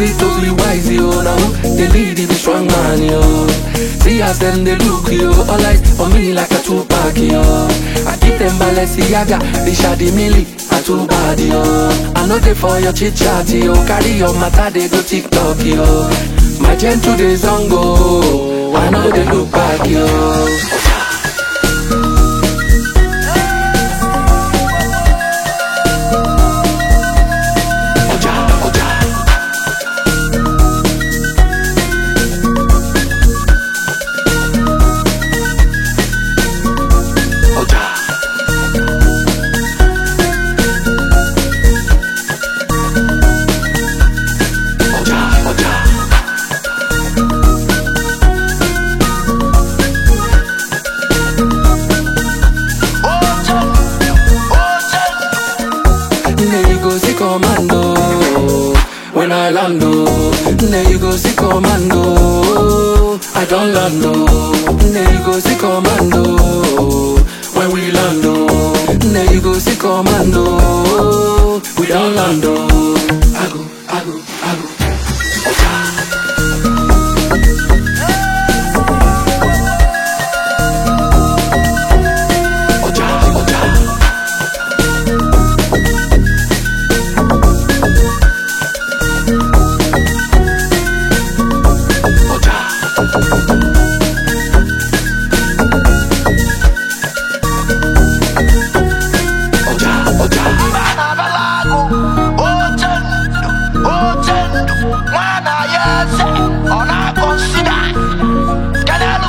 see totally wise, yo. Now they lead is the strong man, yo. See as them they look, yo. All eyes on me like a Tupac, yo. I keep them Balenciaga, they shady milli, I two-bad, yo. I know they for your chit chat, yo. Carry your matter, they go TikTok, yo. My gentle today's on go. I know they look back, yo. When I land oh Nne you go see commando. I don't land oh Nne you go see commando. When we land oh Nne you go see commando. We don't land oh na-ayeze ọ na-akọnsida kedụ elu